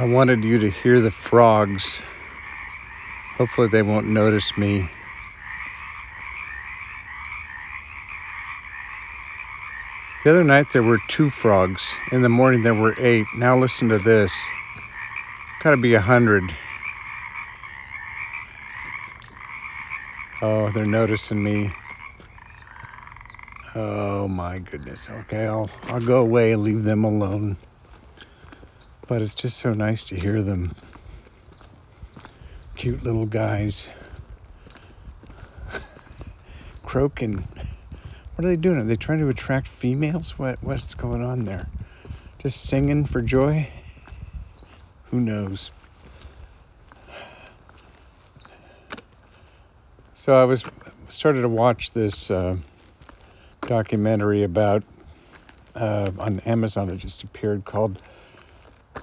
I wanted you to hear the frogs. Hopefully, they won't notice me. The other night there were two frogs. In the morning there were eight. Now listen to this. Gotta be a hundred. Oh, they're noticing me. Oh my goodness. Okay, I'll I'll go away and leave them alone but it's just so nice to hear them. Cute little guys. Croaking. What are they doing? Are they trying to attract females? What what's going on there? Just singing for joy? Who knows? So I was started to watch this uh, documentary about uh, on Amazon. It just appeared called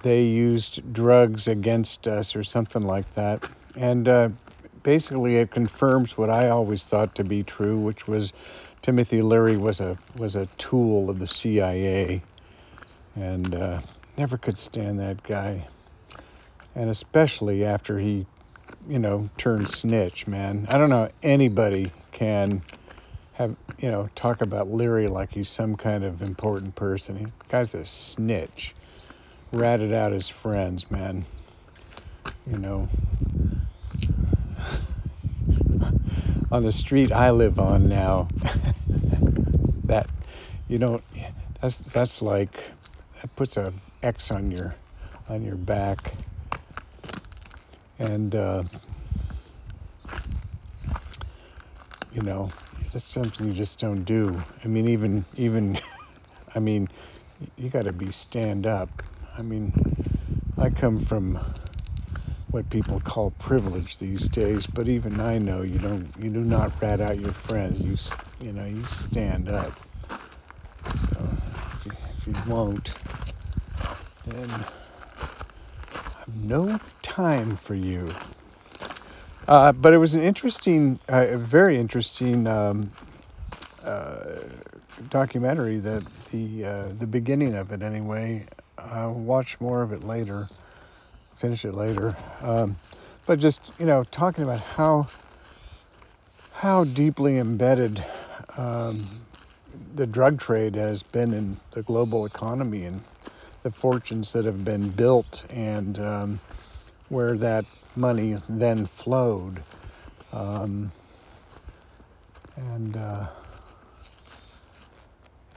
they used drugs against us or something like that. And uh, basically, it confirms what I always thought to be true, which was Timothy Leary was a was a tool of the CIA, and uh, never could stand that guy. And especially after he, you know, turned snitch, man. I don't know anybody can have you know talk about Leary like he's some kind of important person. He guy's a snitch ratted out his friends, man. You know, on the street I live on now, that you don't. That's that's like that puts a X on your on your back, and uh, you know that's something you just don't do. I mean, even even, I mean, you got to be stand up I mean, I come from what people call privilege these days, but even I know you don't you do not rat out your friends. You you know you stand up. So if you, if you won't, then I've no time for you. Uh, but it was an interesting, uh, a very interesting um, uh, documentary. That the uh, the beginning of it, anyway. I'll watch more of it later, finish it later. Um, but just you know, talking about how how deeply embedded um, the drug trade has been in the global economy and the fortunes that have been built and um, where that money then flowed. Um, and uh,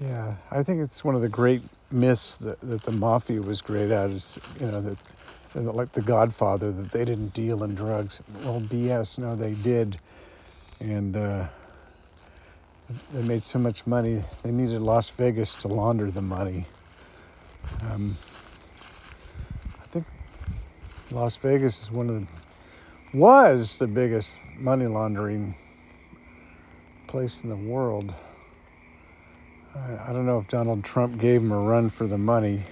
yeah, I think it's one of the great myths that, that the mafia was great at is, you know, that like the Godfather, that they didn't deal in drugs. Well, BS, no, they did. And uh, they made so much money, they needed Las Vegas to launder the money. Um, I think Las Vegas is one of the, was the biggest money laundering place in the world. I, don't know if Donald Trump gave him a run for the money,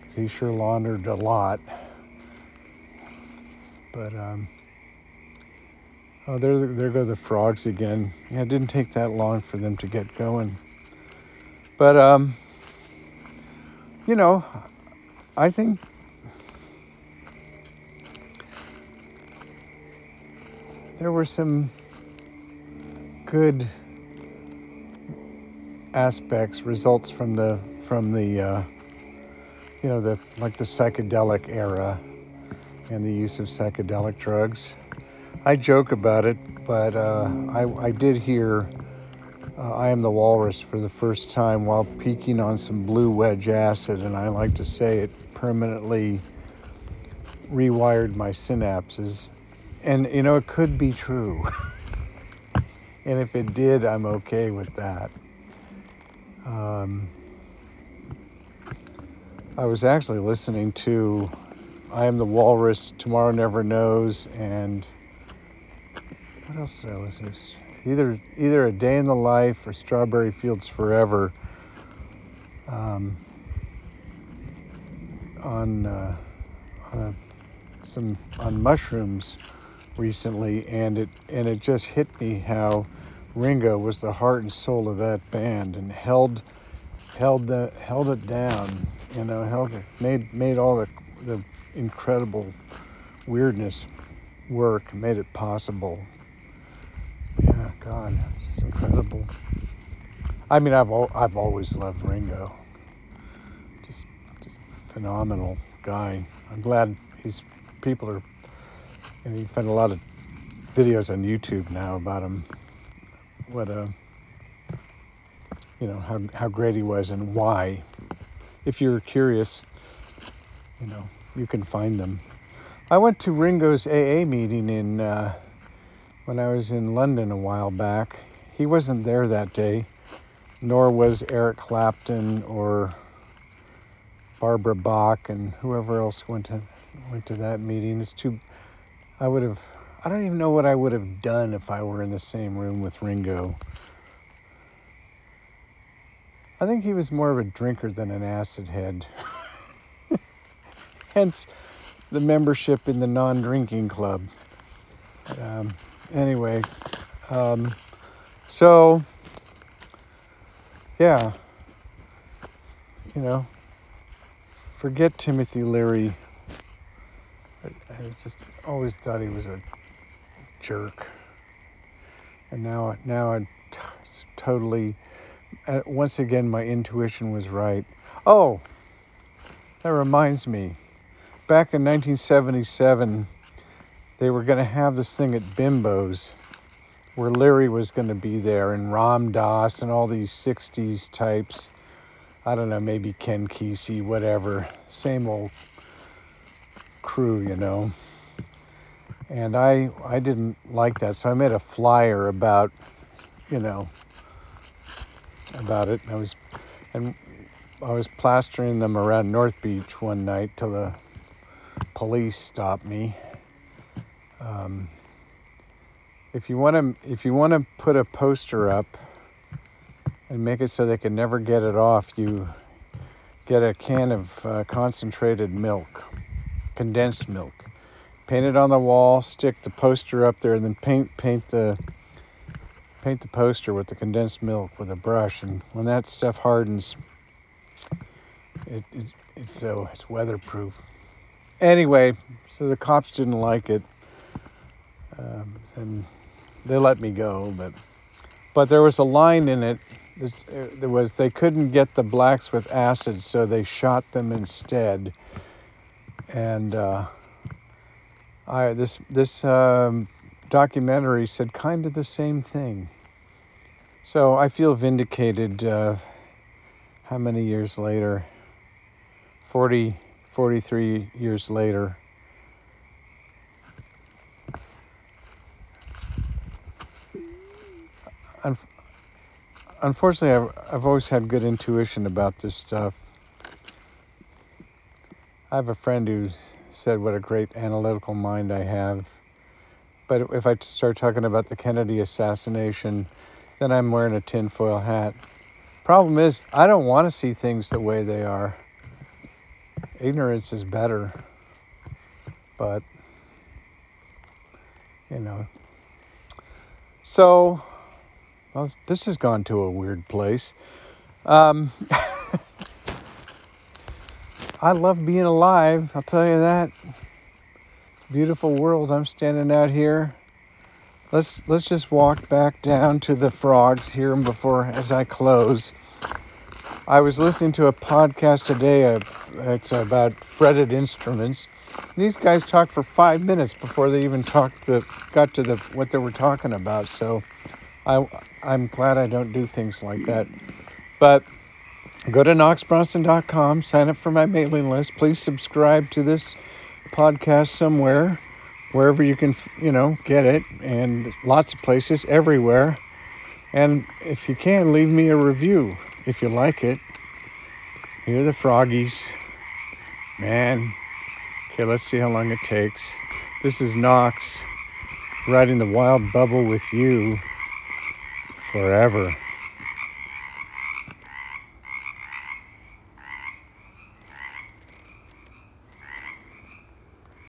because he sure laundered a lot. But um, oh, there, there go the frogs again. Yeah, it didn't take that long for them to get going. But um, you know, I think there were some good aspects results from the from the uh, you know the like the psychedelic era and the use of psychedelic drugs. I joke about it, but uh, I, I did hear uh, I Am the Walrus for the first time while peaking on some blue wedge acid, and I like to say it permanently rewired my synapses. And you know, it could be true. and if it did, I'm okay with that. Um, I was actually listening to I Am the Walrus, Tomorrow Never Knows, and what else did I listen to? Either, either A Day in the Life or Strawberry Fields Forever um, on, uh, on a, some on mushrooms recently, and it and it just hit me how Ringo was the heart and soul of that band and held held the held it down, you know, held it made made all the the incredible weirdness work made it possible. Yeah, God, it's incredible. I mean, I've al- I've always loved Ringo. Just just phenomenal guy. I'm glad he's people are. And you find a lot of videos on YouTube now about him. What a you know how how great he was and why. If you're curious, you know you can find them. I went to Ringo's AA meeting in uh, when I was in London a while back. He wasn't there that day, nor was Eric Clapton or Barbara Bach and whoever else went to went to that meeting. It's too. I would have. I don't even know what I would have done if I were in the same room with Ringo. I think he was more of a drinker than an acid head. Hence the membership in the non drinking club. Um, anyway, um, so yeah, you know, forget Timothy Leary. I, I just always thought he was a jerk, and now now I t- totally. Uh, once again, my intuition was right. Oh, that reminds me. Back in 1977, they were going to have this thing at Bimbo's where Leary was going to be there and Ram Dass and all these 60s types. I don't know, maybe Ken Kesey, whatever. Same old crew, you know. And I I didn't like that, so I made a flyer about, you know, about it. And I was and I was plastering them around North Beach one night till the police stopped me. Um, if you want to, if you want to put a poster up and make it so they can never get it off, you get a can of uh, concentrated milk, condensed milk, paint it on the wall, stick the poster up there, and then paint paint the paint the poster with the condensed milk with a brush. And when that stuff hardens, it, it it's so it's weatherproof. Anyway, so the cops didn't like it, um, and they let me go. But but there was a line in it. It's, uh, there was they couldn't get the blacks with acid, so they shot them instead. And uh, I this this um, documentary said kind of the same thing. So I feel vindicated. Uh, how many years later? 40, 43 years later. Unf- Unfortunately, I've, I've always had good intuition about this stuff. I have a friend who said what a great analytical mind I have. But if I start talking about the Kennedy assassination, then I'm wearing a tinfoil hat. Problem is, I don't want to see things the way they are. Ignorance is better. But, you know. So, well, this has gone to a weird place. Um, I love being alive, I'll tell you that. Beautiful world. I'm standing out here. Let's let's just walk back down to the frogs here before as I close. I was listening to a podcast today. Uh, it's about fretted instruments. These guys talked for five minutes before they even talked the got to the what they were talking about. So, I I'm glad I don't do things like that. But go to knoxbronson.com, sign up for my mailing list. Please subscribe to this podcast somewhere, wherever you can, you know, get it, and lots of places everywhere. And if you can, leave me a review if you like it. Here are the froggies. Man. Okay, let's see how long it takes. This is Knox riding the wild bubble with you forever.